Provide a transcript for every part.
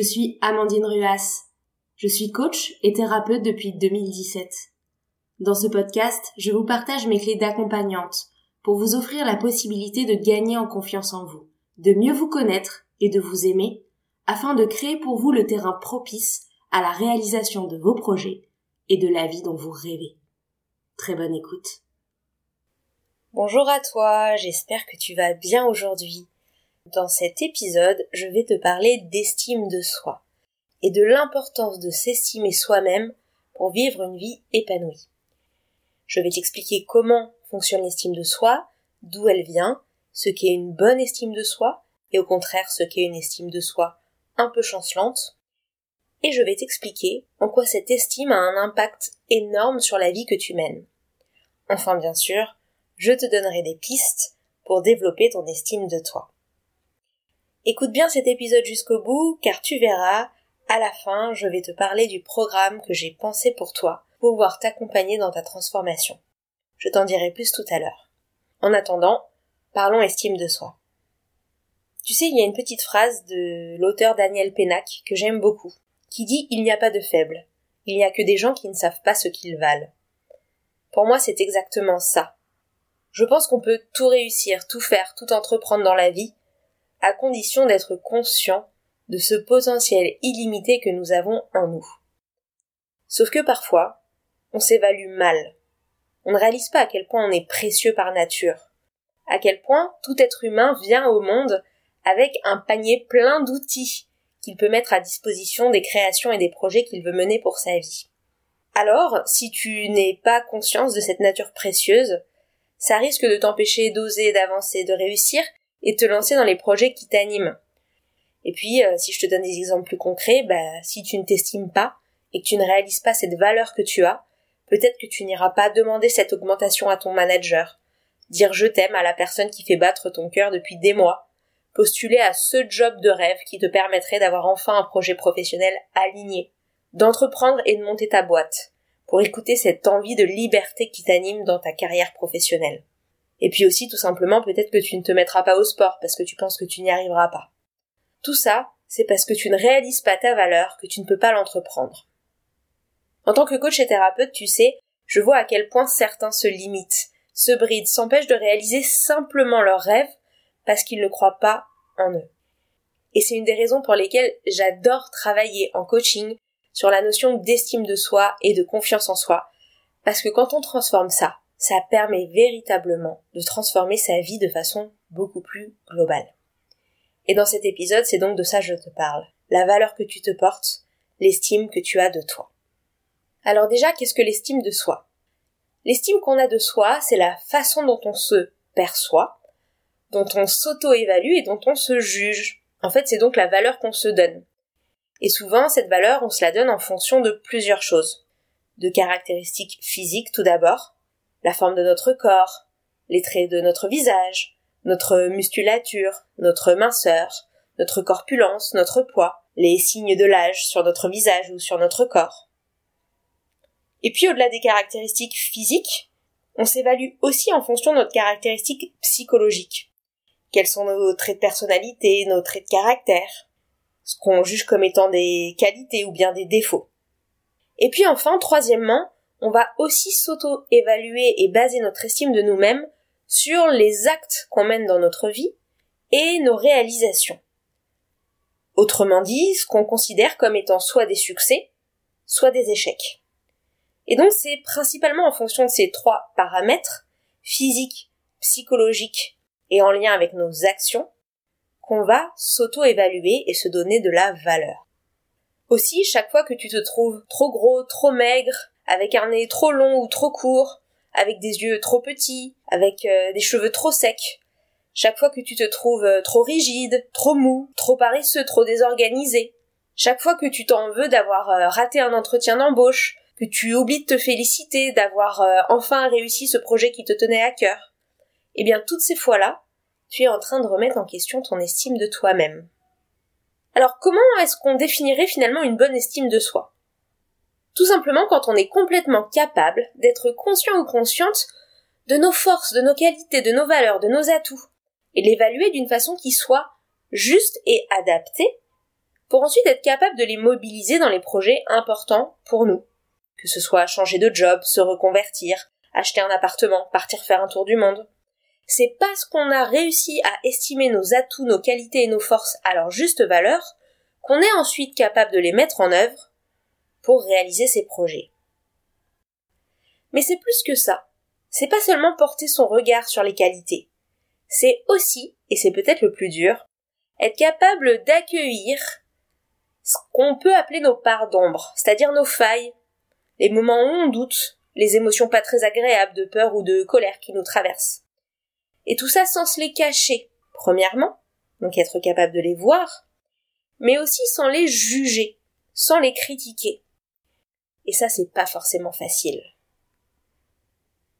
Je suis Amandine Ruas. Je suis coach et thérapeute depuis 2017. Dans ce podcast, je vous partage mes clés d'accompagnante pour vous offrir la possibilité de gagner en confiance en vous, de mieux vous connaître et de vous aimer, afin de créer pour vous le terrain propice à la réalisation de vos projets et de la vie dont vous rêvez. Très bonne écoute. Bonjour à toi, j'espère que tu vas bien aujourd'hui. Dans cet épisode, je vais te parler d'estime de soi et de l'importance de s'estimer soi-même pour vivre une vie épanouie. Je vais t'expliquer comment fonctionne l'estime de soi, d'où elle vient, ce qu'est une bonne estime de soi, et au contraire ce qu'est une estime de soi un peu chancelante, et je vais t'expliquer en quoi cette estime a un impact énorme sur la vie que tu mènes. Enfin bien sûr, je te donnerai des pistes pour développer ton estime de toi. Écoute bien cet épisode jusqu'au bout, car tu verras, à la fin, je vais te parler du programme que j'ai pensé pour toi, pour pouvoir t'accompagner dans ta transformation. Je t'en dirai plus tout à l'heure. En attendant, parlons estime de soi. Tu sais, il y a une petite phrase de l'auteur Daniel Pénac que j'aime beaucoup, qui dit Il n'y a pas de faibles, il n'y a que des gens qui ne savent pas ce qu'ils valent. Pour moi, c'est exactement ça. Je pense qu'on peut tout réussir, tout faire, tout entreprendre dans la vie, à condition d'être conscient de ce potentiel illimité que nous avons en nous. Sauf que parfois, on s'évalue mal. On ne réalise pas à quel point on est précieux par nature, à quel point tout être humain vient au monde avec un panier plein d'outils qu'il peut mettre à disposition des créations et des projets qu'il veut mener pour sa vie. Alors, si tu n'es pas conscience de cette nature précieuse, ça risque de t'empêcher d'oser, d'avancer, de réussir, et te lancer dans les projets qui t'animent. Et puis, euh, si je te donne des exemples plus concrets, bah, si tu ne t'estimes pas et que tu ne réalises pas cette valeur que tu as, peut-être que tu n'iras pas demander cette augmentation à ton manager, dire je t'aime à la personne qui fait battre ton cœur depuis des mois, postuler à ce job de rêve qui te permettrait d'avoir enfin un projet professionnel aligné, d'entreprendre et de monter ta boîte, pour écouter cette envie de liberté qui t'anime dans ta carrière professionnelle. Et puis aussi, tout simplement, peut-être que tu ne te mettras pas au sport parce que tu penses que tu n'y arriveras pas. Tout ça, c'est parce que tu ne réalises pas ta valeur, que tu ne peux pas l'entreprendre. En tant que coach et thérapeute, tu sais, je vois à quel point certains se limitent, se brident, s'empêchent de réaliser simplement leurs rêves parce qu'ils ne croient pas en eux. Et c'est une des raisons pour lesquelles j'adore travailler en coaching sur la notion d'estime de soi et de confiance en soi, parce que quand on transforme ça, ça permet véritablement de transformer sa vie de façon beaucoup plus globale. Et dans cet épisode, c'est donc de ça que je te parle. La valeur que tu te portes, l'estime que tu as de toi. Alors déjà, qu'est-ce que l'estime de soi? L'estime qu'on a de soi, c'est la façon dont on se perçoit, dont on s'auto-évalue et dont on se juge. En fait, c'est donc la valeur qu'on se donne. Et souvent, cette valeur, on se la donne en fonction de plusieurs choses. De caractéristiques physiques tout d'abord, la forme de notre corps, les traits de notre visage, notre musculature, notre minceur, notre corpulence, notre poids, les signes de l'âge sur notre visage ou sur notre corps. Et puis au-delà des caractéristiques physiques, on s'évalue aussi en fonction de notre caractéristique psychologique. Quels sont nos traits de personnalité, nos traits de caractère, ce qu'on juge comme étant des qualités ou bien des défauts. Et puis enfin, troisièmement, on va aussi s'auto-évaluer et baser notre estime de nous-mêmes sur les actes qu'on mène dans notre vie et nos réalisations. Autrement dit, ce qu'on considère comme étant soit des succès, soit des échecs. Et donc c'est principalement en fonction de ces trois paramètres, physiques, psychologiques et en lien avec nos actions, qu'on va s'auto-évaluer et se donner de la valeur. Aussi, chaque fois que tu te trouves trop gros, trop maigre, avec un nez trop long ou trop court, avec des yeux trop petits, avec euh, des cheveux trop secs. Chaque fois que tu te trouves euh, trop rigide, trop mou, trop paresseux, trop désorganisé. Chaque fois que tu t'en veux d'avoir euh, raté un entretien d'embauche, que tu oublies de te féliciter d'avoir enfin réussi ce projet qui te tenait à cœur. Eh bien, toutes ces fois-là, tu es en train de remettre en question ton estime de toi-même. Alors, comment est-ce qu'on définirait finalement une bonne estime de soi? Tout simplement quand on est complètement capable d'être conscient ou consciente de nos forces, de nos qualités, de nos valeurs, de nos atouts, et l'évaluer d'une façon qui soit juste et adaptée pour ensuite être capable de les mobiliser dans les projets importants pour nous. Que ce soit changer de job, se reconvertir, acheter un appartement, partir faire un tour du monde. C'est parce qu'on a réussi à estimer nos atouts, nos qualités et nos forces à leur juste valeur qu'on est ensuite capable de les mettre en œuvre pour réaliser ces projets. Mais c'est plus que ça. C'est pas seulement porter son regard sur les qualités. C'est aussi, et c'est peut-être le plus dur, être capable d'accueillir ce qu'on peut appeler nos parts d'ombre, c'est-à-dire nos failles, les moments où on doute, les émotions pas très agréables de peur ou de colère qui nous traversent. Et tout ça sans se les cacher, premièrement, donc être capable de les voir, mais aussi sans les juger, sans les critiquer. Et ça, c'est pas forcément facile.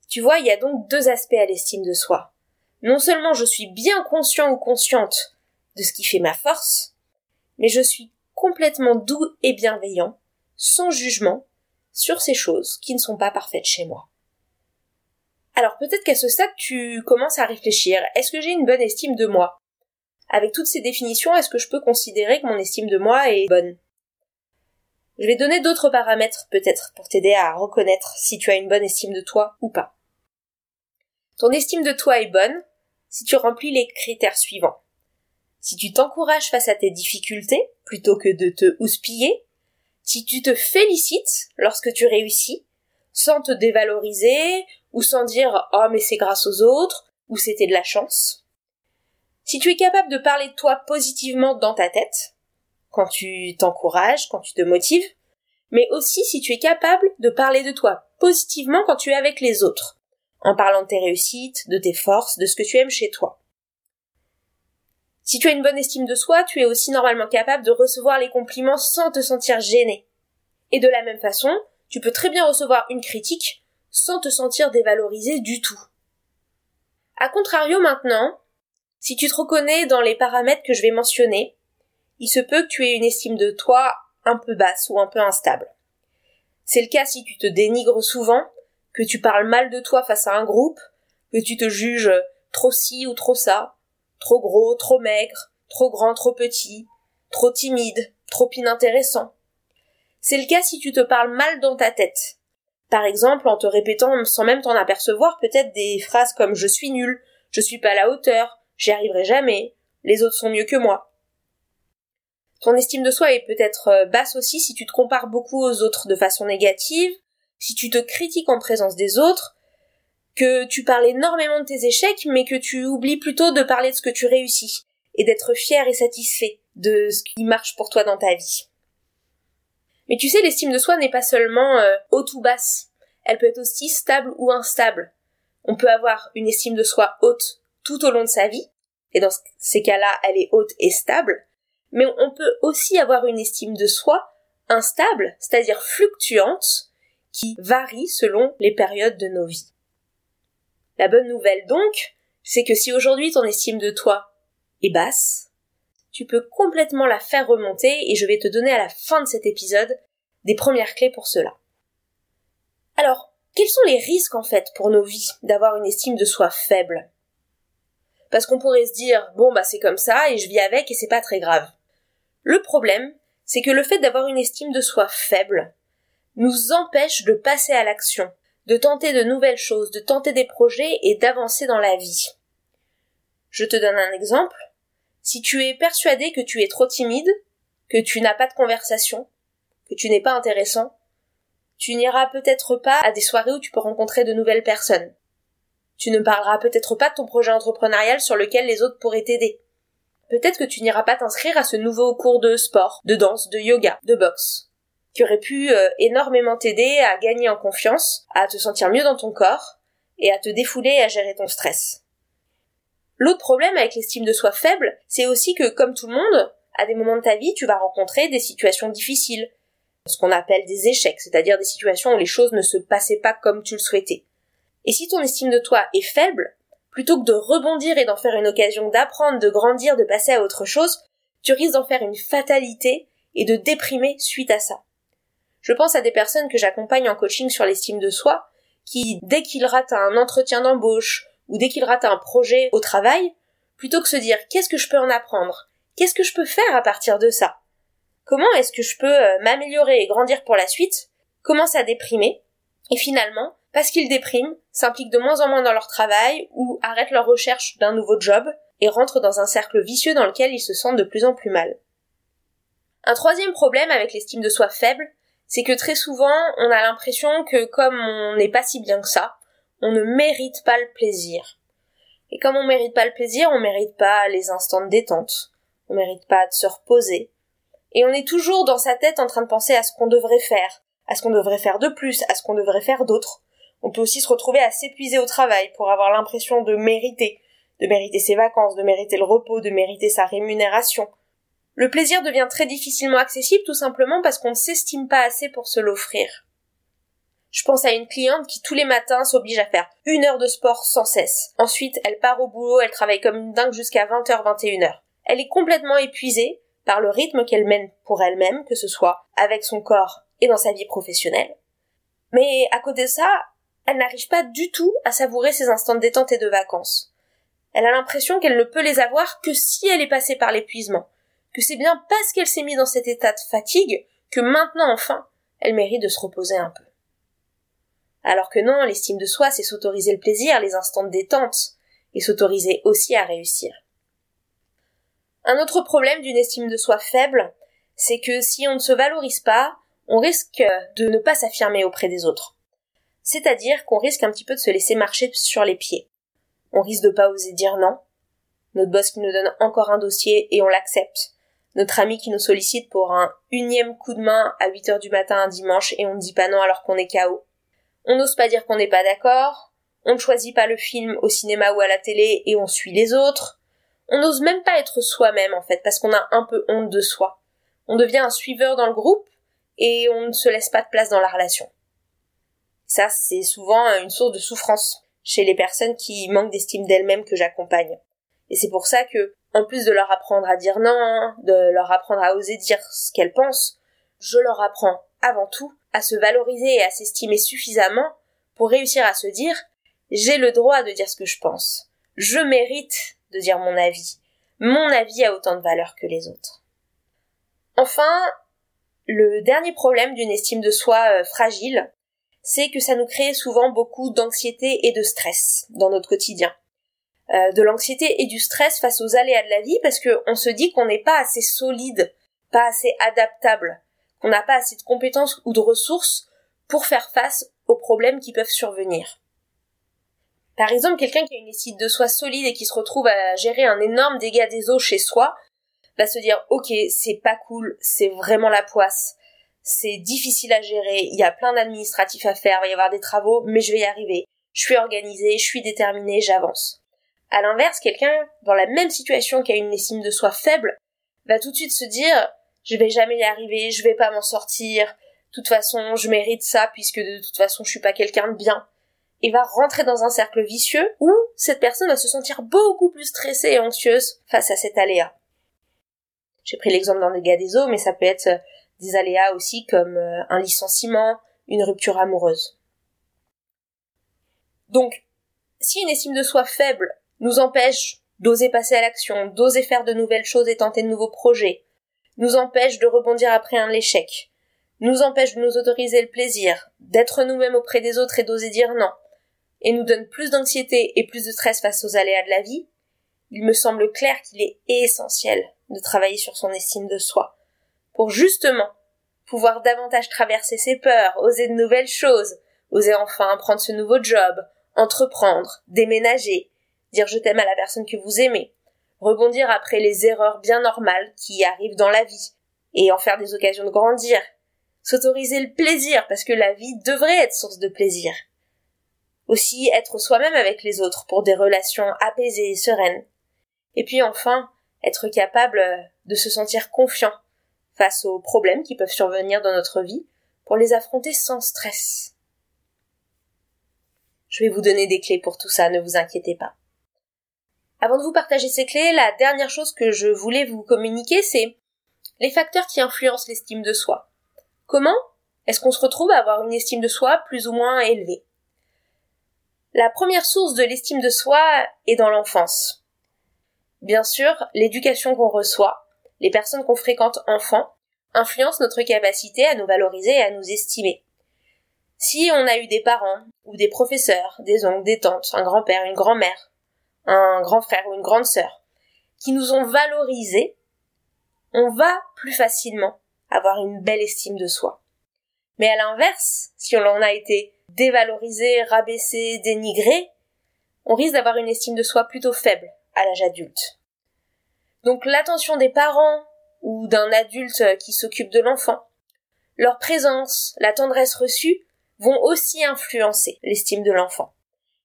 Tu vois, il y a donc deux aspects à l'estime de soi. Non seulement je suis bien conscient ou consciente de ce qui fait ma force, mais je suis complètement doux et bienveillant, sans jugement, sur ces choses qui ne sont pas parfaites chez moi. Alors peut-être qu'à ce stade tu commences à réfléchir, est-ce que j'ai une bonne estime de moi? Avec toutes ces définitions, est-ce que je peux considérer que mon estime de moi est bonne? Je vais donner d'autres paramètres peut-être pour t'aider à reconnaître si tu as une bonne estime de toi ou pas. Ton estime de toi est bonne si tu remplis les critères suivants. Si tu t'encourages face à tes difficultés plutôt que de te houspiller, si tu te félicites lorsque tu réussis, sans te dévaloriser ou sans dire oh mais c'est grâce aux autres ou c'était de la chance. Si tu es capable de parler de toi positivement dans ta tête, quand tu t'encourages, quand tu te motives, mais aussi si tu es capable de parler de toi positivement quand tu es avec les autres, en parlant de tes réussites, de tes forces, de ce que tu aimes chez toi. Si tu as une bonne estime de soi, tu es aussi normalement capable de recevoir les compliments sans te sentir gêné. Et de la même façon, tu peux très bien recevoir une critique sans te sentir dévalorisé du tout. A contrario maintenant, si tu te reconnais dans les paramètres que je vais mentionner, il se peut que tu aies une estime de toi un peu basse ou un peu instable. C'est le cas si tu te dénigres souvent, que tu parles mal de toi face à un groupe, que tu te juges trop ci ou trop ça, Trop gros, trop maigre, trop grand, trop petit, trop timide, trop inintéressant. C'est le cas si tu te parles mal dans ta tête. Par exemple, en te répétant sans même t'en apercevoir peut-être des phrases comme je suis nul, je suis pas à la hauteur, j'y arriverai jamais, les autres sont mieux que moi. Ton estime de soi est peut-être euh, basse aussi si tu te compares beaucoup aux autres de façon négative, si tu te critiques en présence des autres, que tu parles énormément de tes échecs, mais que tu oublies plutôt de parler de ce que tu réussis, et d'être fier et satisfait de ce qui marche pour toi dans ta vie. Mais tu sais, l'estime de soi n'est pas seulement euh, haute ou basse, elle peut être aussi stable ou instable. On peut avoir une estime de soi haute tout au long de sa vie, et dans ces cas-là, elle est haute et stable, mais on peut aussi avoir une estime de soi instable, c'est-à-dire fluctuante, qui varie selon les périodes de nos vies. La bonne nouvelle donc, c'est que si aujourd'hui ton estime de toi est basse, tu peux complètement la faire remonter et je vais te donner à la fin de cet épisode des premières clés pour cela. Alors, quels sont les risques en fait pour nos vies d'avoir une estime de soi faible? Parce qu'on pourrait se dire bon bah c'est comme ça et je vis avec et c'est pas très grave. Le problème, c'est que le fait d'avoir une estime de soi faible nous empêche de passer à l'action, de tenter de nouvelles choses, de tenter des projets et d'avancer dans la vie. Je te donne un exemple. Si tu es persuadé que tu es trop timide, que tu n'as pas de conversation, que tu n'es pas intéressant, tu n'iras peut-être pas à des soirées où tu peux rencontrer de nouvelles personnes. Tu ne parleras peut-être pas de ton projet entrepreneurial sur lequel les autres pourraient t'aider. Peut-être que tu n'iras pas t'inscrire à ce nouveau cours de sport, de danse, de yoga, de boxe qui aurait pu euh, énormément t'aider à gagner en confiance, à te sentir mieux dans ton corps et à te défouler et à gérer ton stress. L'autre problème avec l'estime de soi faible, c'est aussi que comme tout le monde, à des moments de ta vie, tu vas rencontrer des situations difficiles, ce qu'on appelle des échecs, c'est-à-dire des situations où les choses ne se passaient pas comme tu le souhaitais. Et si ton estime de toi est faible, plutôt que de rebondir et d'en faire une occasion d'apprendre, de grandir, de passer à autre chose, tu risques d'en faire une fatalité et de déprimer suite à ça. Je pense à des personnes que j'accompagne en coaching sur l'estime de soi, qui, dès qu'ils ratent un entretien d'embauche, ou dès qu'ils ratent un projet au travail, plutôt que se dire qu'est-ce que je peux en apprendre, qu'est-ce que je peux faire à partir de ça, comment est-ce que je peux euh, m'améliorer et grandir pour la suite, commencent à déprimer, et finalement, parce qu'ils dépriment, s'impliquent de moins en moins dans leur travail ou arrêtent leur recherche d'un nouveau job et rentrent dans un cercle vicieux dans lequel ils se sentent de plus en plus mal. Un troisième problème avec l'estime de soi faible, c'est que très souvent, on a l'impression que comme on n'est pas si bien que ça, on ne mérite pas le plaisir. Et comme on mérite pas le plaisir, on mérite pas les instants de détente, on mérite pas de se reposer. Et on est toujours dans sa tête en train de penser à ce qu'on devrait faire, à ce qu'on devrait faire de plus, à ce qu'on devrait faire d'autre. On peut aussi se retrouver à s'épuiser au travail pour avoir l'impression de mériter, de mériter ses vacances, de mériter le repos, de mériter sa rémunération. Le plaisir devient très difficilement accessible tout simplement parce qu'on ne s'estime pas assez pour se l'offrir. Je pense à une cliente qui tous les matins s'oblige à faire une heure de sport sans cesse. Ensuite, elle part au boulot, elle travaille comme une dingue jusqu'à 20h, 21h. Elle est complètement épuisée par le rythme qu'elle mène pour elle-même, que ce soit avec son corps et dans sa vie professionnelle. Mais à côté de ça, elle n'arrive pas du tout à savourer ses instants de détente et de vacances. Elle a l'impression qu'elle ne peut les avoir que si elle est passée par l'épuisement, que c'est bien parce qu'elle s'est mise dans cet état de fatigue que maintenant enfin elle mérite de se reposer un peu. Alors que non, l'estime de soi, c'est s'autoriser le plaisir, les instants de détente, et s'autoriser aussi à réussir. Un autre problème d'une estime de soi faible, c'est que si on ne se valorise pas, on risque de ne pas s'affirmer auprès des autres. C'est-à-dire qu'on risque un petit peu de se laisser marcher sur les pieds. On risque de pas oser dire non. Notre boss qui nous donne encore un dossier et on l'accepte. Notre ami qui nous sollicite pour un unième coup de main à 8 heures du matin un dimanche et on ne dit pas non alors qu'on est KO. On n'ose pas dire qu'on n'est pas d'accord, on ne choisit pas le film au cinéma ou à la télé et on suit les autres. On n'ose même pas être soi-même en fait parce qu'on a un peu honte de soi. On devient un suiveur dans le groupe et on ne se laisse pas de place dans la relation. Ça, c'est souvent une source de souffrance chez les personnes qui manquent d'estime d'elles-mêmes que j'accompagne. Et c'est pour ça que, en plus de leur apprendre à dire non, de leur apprendre à oser dire ce qu'elles pensent, je leur apprends avant tout à se valoriser et à s'estimer suffisamment pour réussir à se dire j'ai le droit de dire ce que je pense. Je mérite de dire mon avis. Mon avis a autant de valeur que les autres. Enfin, le dernier problème d'une estime de soi euh, fragile, c'est que ça nous crée souvent beaucoup d'anxiété et de stress dans notre quotidien. Euh, de l'anxiété et du stress face aux aléas de la vie parce qu'on se dit qu'on n'est pas assez solide, pas assez adaptable, qu'on n'a pas assez de compétences ou de ressources pour faire face aux problèmes qui peuvent survenir. Par exemple, quelqu'un qui a une estime de soi solide et qui se retrouve à gérer un énorme dégât des eaux chez soi, va se dire ok, c'est pas cool, c'est vraiment la poisse, c'est difficile à gérer, il y a plein d'administratifs à faire, il va y avoir des travaux, mais je vais y arriver. Je suis organisée, je suis déterminée, j'avance. À l'inverse, quelqu'un dans la même situation qui a une estime de soi faible va tout de suite se dire je vais jamais y arriver, je vais pas m'en sortir, de toute façon, je mérite ça puisque de toute façon, je suis pas quelqu'un de bien. Et va rentrer dans un cercle vicieux où cette personne va se sentir beaucoup plus stressée et anxieuse face à cet aléa. J'ai pris l'exemple d'un dégât des eaux, mais ça peut être des aléas aussi comme euh, un licenciement, une rupture amoureuse. Donc, si une estime de soi faible nous empêche d'oser passer à l'action, d'oser faire de nouvelles choses et tenter de nouveaux projets, nous empêche de rebondir après un échec, nous empêche de nous autoriser le plaisir, d'être nous-mêmes auprès des autres et d'oser dire non, et nous donne plus d'anxiété et plus de stress face aux aléas de la vie, il me semble clair qu'il est essentiel de travailler sur son estime de soi, pour justement pouvoir davantage traverser ses peurs, oser de nouvelles choses, oser enfin prendre ce nouveau job, entreprendre, déménager, dire je t'aime à la personne que vous aimez, rebondir après les erreurs bien normales qui arrivent dans la vie, et en faire des occasions de grandir, s'autoriser le plaisir, parce que la vie devrait être source de plaisir. Aussi être soi-même avec les autres pour des relations apaisées et sereines. Et puis enfin, être capable de se sentir confiant face aux problèmes qui peuvent survenir dans notre vie pour les affronter sans stress. Je vais vous donner des clés pour tout ça, ne vous inquiétez pas. Avant de vous partager ces clés, la dernière chose que je voulais vous communiquer, c'est les facteurs qui influencent l'estime de soi. Comment est-ce qu'on se retrouve à avoir une estime de soi plus ou moins élevée? La première source de l'estime de soi est dans l'enfance. Bien sûr, l'éducation qu'on reçoit, les personnes qu'on fréquente enfants, influence notre capacité à nous valoriser et à nous estimer. Si on a eu des parents ou des professeurs, des oncles, des tantes, un grand-père, une grand-mère, un grand frère ou une grande sœur, qui nous ont valorisés, on va plus facilement avoir une belle estime de soi. Mais à l'inverse, si on en a été dévalorisé, rabaissé, dénigré, on risque d'avoir une estime de soi plutôt faible à l'âge adulte. Donc l'attention des parents ou d'un adulte qui s'occupe de l'enfant, leur présence, la tendresse reçue vont aussi influencer l'estime de l'enfant.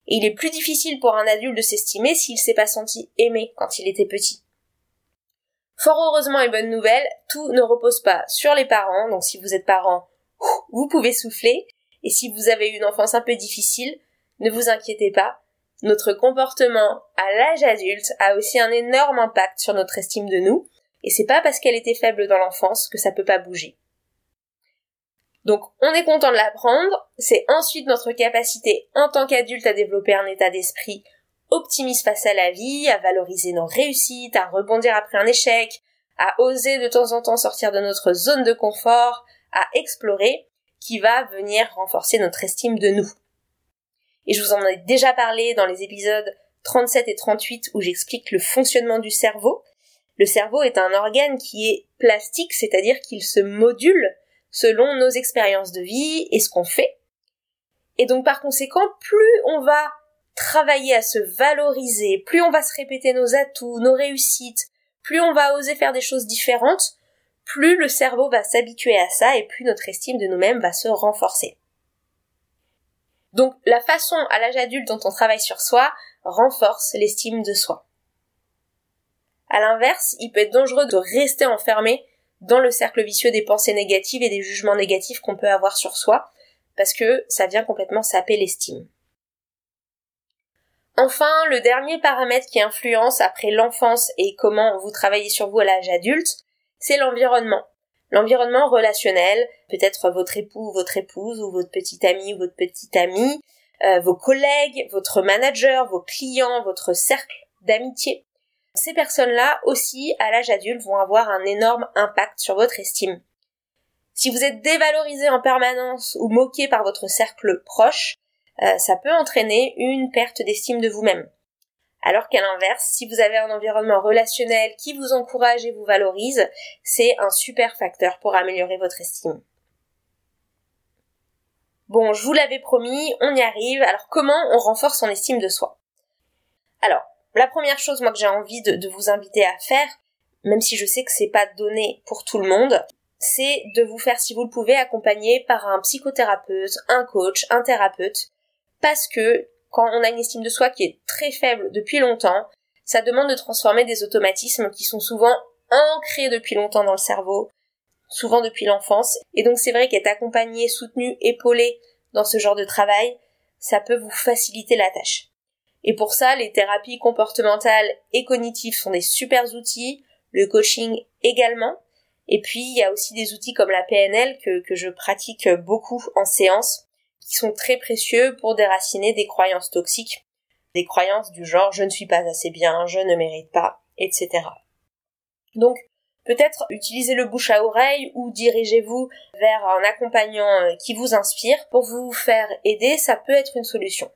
Et il est plus difficile pour un adulte de s'estimer s'il s'est pas senti aimé quand il était petit. Fort heureusement et bonne nouvelle, tout ne repose pas sur les parents, donc si vous êtes parent, vous pouvez souffler, et si vous avez eu une enfance un peu difficile, ne vous inquiétez pas, notre comportement à l'âge adulte a aussi un énorme impact sur notre estime de nous, et c'est pas parce qu'elle était faible dans l'enfance que ça peut pas bouger. Donc on est content de l'apprendre, c'est ensuite notre capacité en tant qu'adulte à développer un état d'esprit optimiste face à la vie, à valoriser nos réussites, à rebondir après un échec, à oser de temps en temps sortir de notre zone de confort, à explorer, qui va venir renforcer notre estime de nous. Et je vous en ai déjà parlé dans les épisodes 37 et 38 où j'explique le fonctionnement du cerveau. Le cerveau est un organe qui est plastique, c'est-à-dire qu'il se module selon nos expériences de vie et ce qu'on fait. Et donc par conséquent, plus on va travailler à se valoriser, plus on va se répéter nos atouts, nos réussites, plus on va oser faire des choses différentes, plus le cerveau va s'habituer à ça et plus notre estime de nous-mêmes va se renforcer. Donc la façon à l'âge adulte dont on travaille sur soi renforce l'estime de soi. À l'inverse, il peut être dangereux de rester enfermé dans le cercle vicieux des pensées négatives et des jugements négatifs qu'on peut avoir sur soi, parce que ça vient complètement saper l'estime. Enfin, le dernier paramètre qui influence après l'enfance et comment vous travaillez sur vous à l'âge adulte, c'est l'environnement. L'environnement relationnel, peut-être votre époux, votre épouse, ou votre petit ami ou votre petite amie, euh, vos collègues, votre manager, vos clients, votre cercle d'amitié. Ces personnes-là aussi, à l'âge adulte, vont avoir un énorme impact sur votre estime. Si vous êtes dévalorisé en permanence ou moqué par votre cercle proche, euh, ça peut entraîner une perte d'estime de vous-même. Alors qu'à l'inverse, si vous avez un environnement relationnel qui vous encourage et vous valorise, c'est un super facteur pour améliorer votre estime. Bon, je vous l'avais promis, on y arrive. Alors comment on renforce son estime de soi? Alors, la première chose moi que j'ai envie de, vous inviter à faire, même si je sais que c'est pas donné pour tout le monde, c'est de vous faire, si vous le pouvez, accompagner par un psychothérapeute, un coach, un thérapeute, parce que quand on a une estime de soi qui est très faible depuis longtemps, ça demande de transformer des automatismes qui sont souvent ancrés depuis longtemps dans le cerveau, souvent depuis l'enfance. Et donc c'est vrai qu'être accompagné, soutenu, épaulé dans ce genre de travail, ça peut vous faciliter la tâche. Et pour ça, les thérapies comportementales et cognitives sont des super outils, le coaching également. Et puis, il y a aussi des outils comme la PNL que, que je pratique beaucoup en séance qui sont très précieux pour déraciner des croyances toxiques, des croyances du genre je ne suis pas assez bien, je ne mérite pas, etc. Donc, peut-être utilisez le bouche à oreille ou dirigez-vous vers un accompagnant euh, qui vous inspire pour vous faire aider, ça peut être une solution.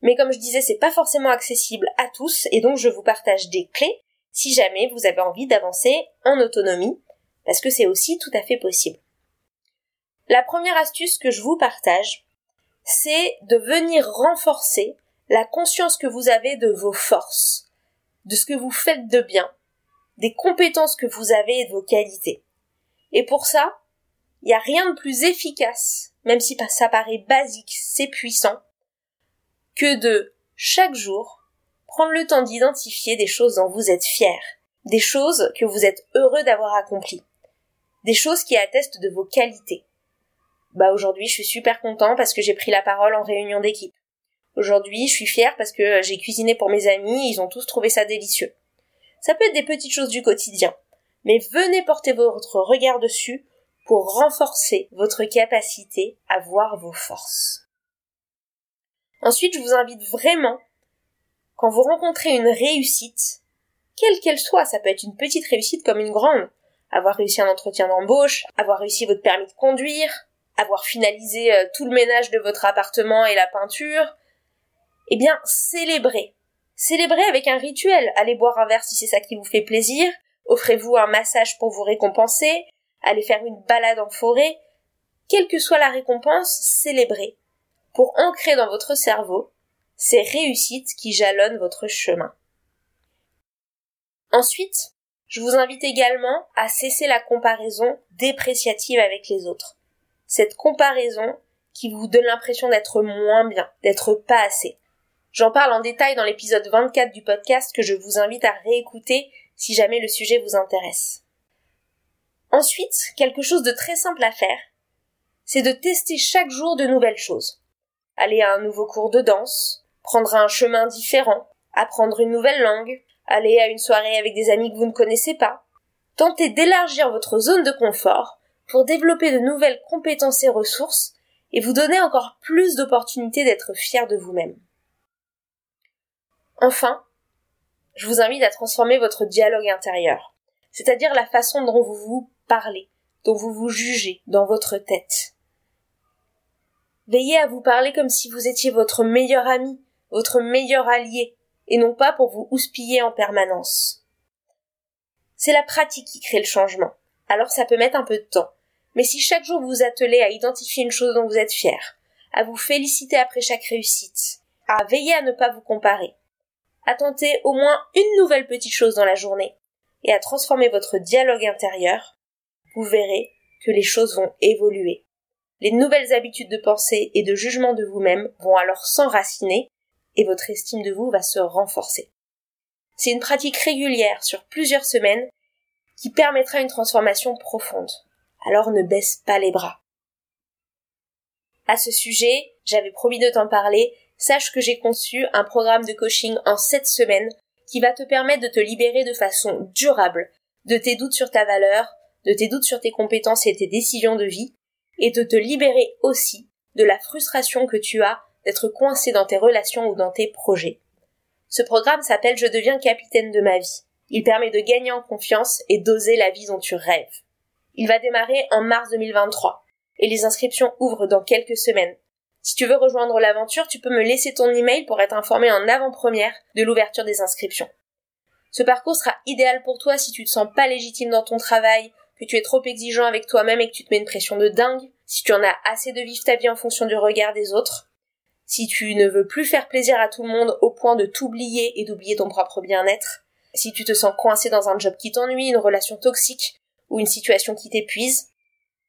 Mais comme je disais, c'est pas forcément accessible à tous et donc je vous partage des clés si jamais vous avez envie d'avancer en autonomie parce que c'est aussi tout à fait possible. La première astuce que je vous partage, c'est de venir renforcer la conscience que vous avez de vos forces, de ce que vous faites de bien, des compétences que vous avez et de vos qualités. Et pour ça, il n'y a rien de plus efficace, même si ça paraît basique, c'est puissant, que de, chaque jour, prendre le temps d'identifier des choses dont vous êtes fier, des choses que vous êtes heureux d'avoir accomplies, des choses qui attestent de vos qualités, bah aujourd'hui je suis super content parce que j'ai pris la parole en réunion d'équipe. Aujourd'hui, je suis fière parce que j'ai cuisiné pour mes amis, ils ont tous trouvé ça délicieux. Ça peut être des petites choses du quotidien, mais venez porter votre regard dessus pour renforcer votre capacité à voir vos forces. Ensuite, je vous invite vraiment, quand vous rencontrez une réussite, quelle qu'elle soit, ça peut être une petite réussite comme une grande, avoir réussi un entretien d'embauche, avoir réussi votre permis de conduire, avoir finalisé euh, tout le ménage de votre appartement et la peinture, eh bien, célébrez. Célébrez avec un rituel. Allez boire un verre si c'est ça qui vous fait plaisir. Offrez-vous un massage pour vous récompenser. Allez faire une balade en forêt. Quelle que soit la récompense, célébrez. Pour ancrer dans votre cerveau ces réussites qui jalonnent votre chemin. Ensuite, je vous invite également à cesser la comparaison dépréciative avec les autres. Cette comparaison qui vous donne l'impression d'être moins bien, d'être pas assez. J'en parle en détail dans l'épisode 24 du podcast que je vous invite à réécouter si jamais le sujet vous intéresse. Ensuite, quelque chose de très simple à faire, c'est de tester chaque jour de nouvelles choses. Aller à un nouveau cours de danse, prendre un chemin différent, apprendre une nouvelle langue, aller à une soirée avec des amis que vous ne connaissez pas. Tentez d'élargir votre zone de confort pour développer de nouvelles compétences et ressources et vous donner encore plus d'opportunités d'être fier de vous-même. Enfin, je vous invite à transformer votre dialogue intérieur, c'est-à-dire la façon dont vous vous parlez, dont vous vous jugez dans votre tête. Veillez à vous parler comme si vous étiez votre meilleur ami, votre meilleur allié, et non pas pour vous houspiller en permanence. C'est la pratique qui crée le changement, alors ça peut mettre un peu de temps. Mais si chaque jour vous vous attelez à identifier une chose dont vous êtes fier, à vous féliciter après chaque réussite, à veiller à ne pas vous comparer, à tenter au moins une nouvelle petite chose dans la journée et à transformer votre dialogue intérieur, vous verrez que les choses vont évoluer. Les nouvelles habitudes de pensée et de jugement de vous-même vont alors s'enraciner et votre estime de vous va se renforcer. C'est une pratique régulière sur plusieurs semaines qui permettra une transformation profonde. Alors ne baisse pas les bras. À ce sujet, j'avais promis de t'en parler sache que j'ai conçu un programme de coaching en 7 semaines qui va te permettre de te libérer de façon durable de tes doutes sur ta valeur, de tes doutes sur tes compétences et tes décisions de vie, et de te libérer aussi de la frustration que tu as d'être coincé dans tes relations ou dans tes projets. Ce programme s'appelle Je deviens capitaine de ma vie. Il permet de gagner en confiance et d'oser la vie dont tu rêves. Il va démarrer en mars 2023 et les inscriptions ouvrent dans quelques semaines. Si tu veux rejoindre l'aventure, tu peux me laisser ton email pour être informé en avant-première de l'ouverture des inscriptions. Ce parcours sera idéal pour toi si tu te sens pas légitime dans ton travail, que tu es trop exigeant avec toi-même et que tu te mets une pression de dingue, si tu en as assez de vivre ta vie en fonction du regard des autres, si tu ne veux plus faire plaisir à tout le monde au point de t'oublier et d'oublier ton propre bien-être, si tu te sens coincé dans un job qui t'ennuie, une relation toxique ou une situation qui t'épuise,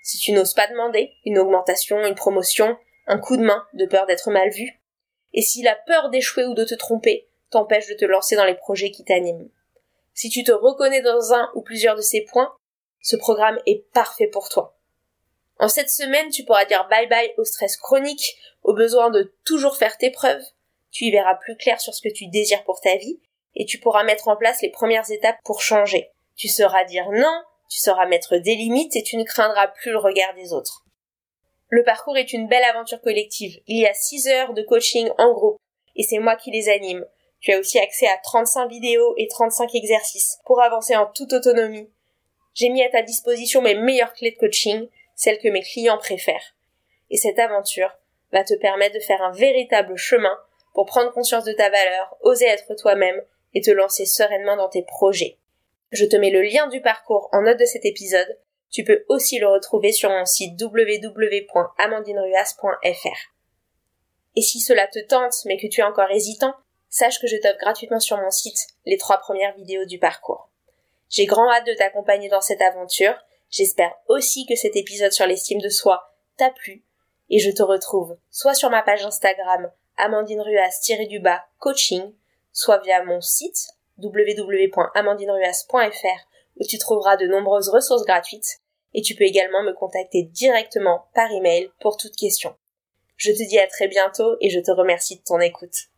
si tu n'oses pas demander une augmentation, une promotion, un coup de main de peur d'être mal vu, et si la peur d'échouer ou de te tromper t'empêche de te lancer dans les projets qui t'animent. Si tu te reconnais dans un ou plusieurs de ces points, ce programme est parfait pour toi. En cette semaine, tu pourras dire bye bye au stress chronique, au besoin de toujours faire tes preuves, tu y verras plus clair sur ce que tu désires pour ta vie, et tu pourras mettre en place les premières étapes pour changer. Tu sauras dire non, tu sauras mettre des limites et tu ne craindras plus le regard des autres. Le parcours est une belle aventure collective. Il y a 6 heures de coaching en groupe et c'est moi qui les anime. Tu as aussi accès à 35 vidéos et 35 exercices pour avancer en toute autonomie. J'ai mis à ta disposition mes meilleures clés de coaching, celles que mes clients préfèrent. Et cette aventure va te permettre de faire un véritable chemin pour prendre conscience de ta valeur, oser être toi-même et te lancer sereinement dans tes projets. Je te mets le lien du parcours en note de cet épisode tu peux aussi le retrouver sur mon site www.amandineruas.fr. Et si cela te tente mais que tu es encore hésitant, sache que je t'offre gratuitement sur mon site les trois premières vidéos du parcours. J'ai grand hâte de t'accompagner dans cette aventure. J'espère aussi que cet épisode sur l'estime de soi t'a plu et je te retrouve soit sur ma page Instagram amandineruas-du-bas coaching, soit via mon site www.amandineruas.fr où tu trouveras de nombreuses ressources gratuites et tu peux également me contacter directement par email pour toute question. Je te dis à très bientôt et je te remercie de ton écoute.